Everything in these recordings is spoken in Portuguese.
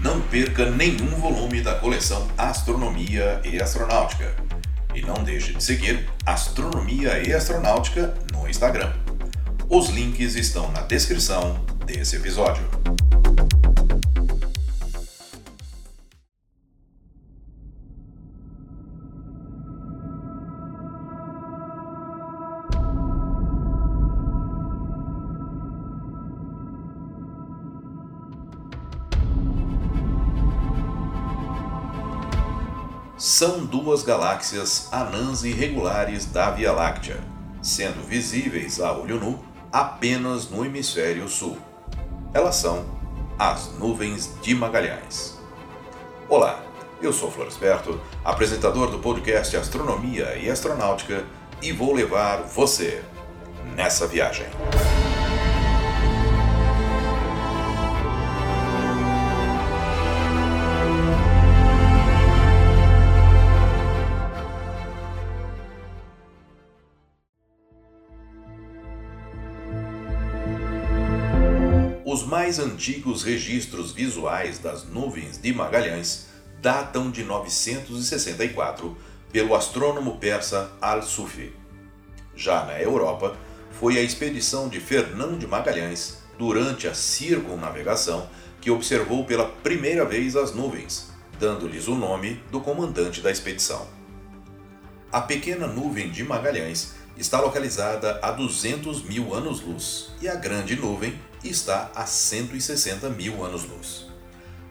Não perca nenhum volume da coleção Astronomia e Astronáutica. E não deixe de seguir Astronomia e Astronáutica no Instagram. Os links estão na descrição desse episódio. São duas galáxias anãs irregulares da Via Láctea, sendo visíveis a olho nu apenas no hemisfério sul. Elas são as nuvens de Magalhães. Olá, eu sou Floresberto, apresentador do podcast Astronomia e Astronáutica, e vou levar você nessa viagem. Os mais antigos registros visuais das nuvens de Magalhães datam de 964 pelo astrônomo persa Al-Sufi. Já na Europa, foi a expedição de Fernão de Magalhães, durante a circunnavegação, que observou pela primeira vez as nuvens, dando-lhes o nome do comandante da expedição. A pequena nuvem de Magalhães está localizada a 200 mil anos-luz e a grande nuvem está a 160 mil anos-luz.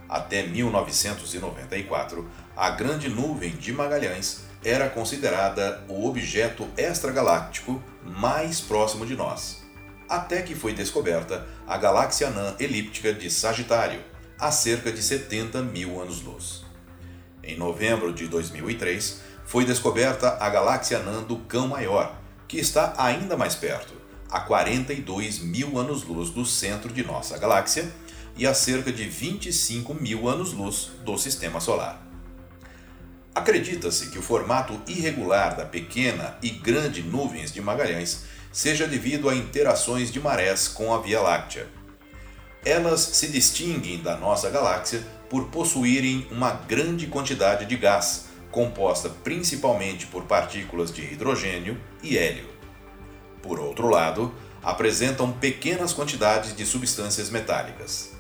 Até 1994, a Grande Nuvem de Magalhães era considerada o objeto extragaláctico mais próximo de nós, até que foi descoberta a galáxia anã elíptica de Sagitário, a cerca de 70 mil anos-luz. Em novembro de 2003, foi descoberta a galáxia anã do Cão Maior, que está ainda mais perto, a 42 mil anos-luz do centro de nossa galáxia e a cerca de 25 mil anos-luz do Sistema Solar. Acredita-se que o formato irregular da pequena e grande nuvens de Magalhães seja devido a interações de marés com a Via Láctea. Elas se distinguem da nossa galáxia por possuírem uma grande quantidade de gás, composta principalmente por partículas de hidrogênio e hélio. Por outro lado, apresentam pequenas quantidades de substâncias metálicas.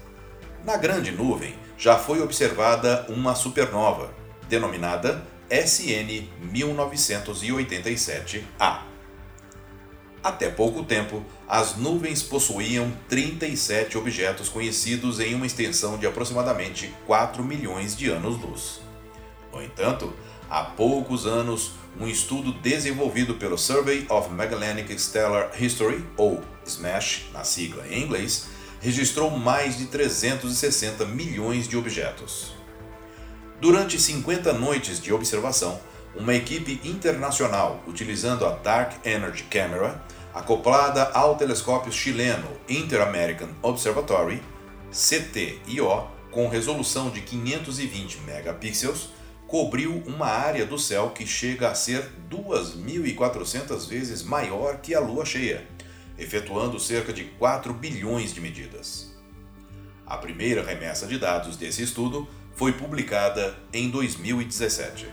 Na grande nuvem já foi observada uma supernova, denominada SN 1987A. Até pouco tempo, as nuvens possuíam 37 objetos conhecidos em uma extensão de aproximadamente 4 milhões de anos-luz. No entanto, há poucos anos, um estudo desenvolvido pelo Survey of Magellanic Stellar History, ou SMASH na sigla em inglês, registrou mais de 360 milhões de objetos. Durante 50 noites de observação, uma equipe internacional utilizando a Dark Energy Camera, acoplada ao telescópio chileno Inter-American Observatory, CTIO, com resolução de 520 megapixels, cobriu uma área do céu que chega a ser 2.400 vezes maior que a lua cheia, efetuando cerca de 4 bilhões de medidas. A primeira remessa de dados desse estudo foi publicada em 2017.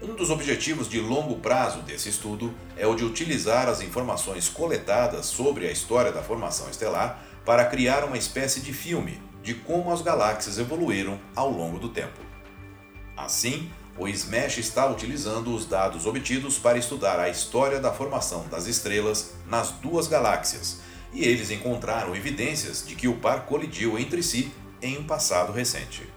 Um dos objetivos de longo prazo desse estudo é o de utilizar as informações coletadas sobre a história da formação estelar para criar uma espécie de filme de como as galáxias evoluíram ao longo do tempo. Assim, o SMASH está utilizando os dados obtidos para estudar a história da formação das estrelas nas duas galáxias, e eles encontraram evidências de que o par colidiu entre si em um passado recente.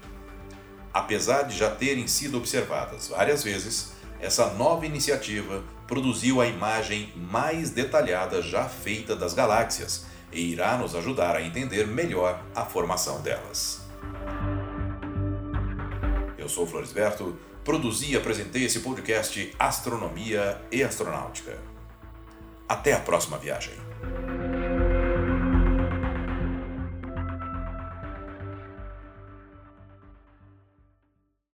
Apesar de já terem sido observadas várias vezes, essa nova iniciativa produziu a imagem mais detalhada já feita das galáxias e irá nos ajudar a entender melhor a formação delas. Eu sou Floresberto, produzi e apresentei esse podcast Astronomia e Astronáutica. Até a próxima viagem.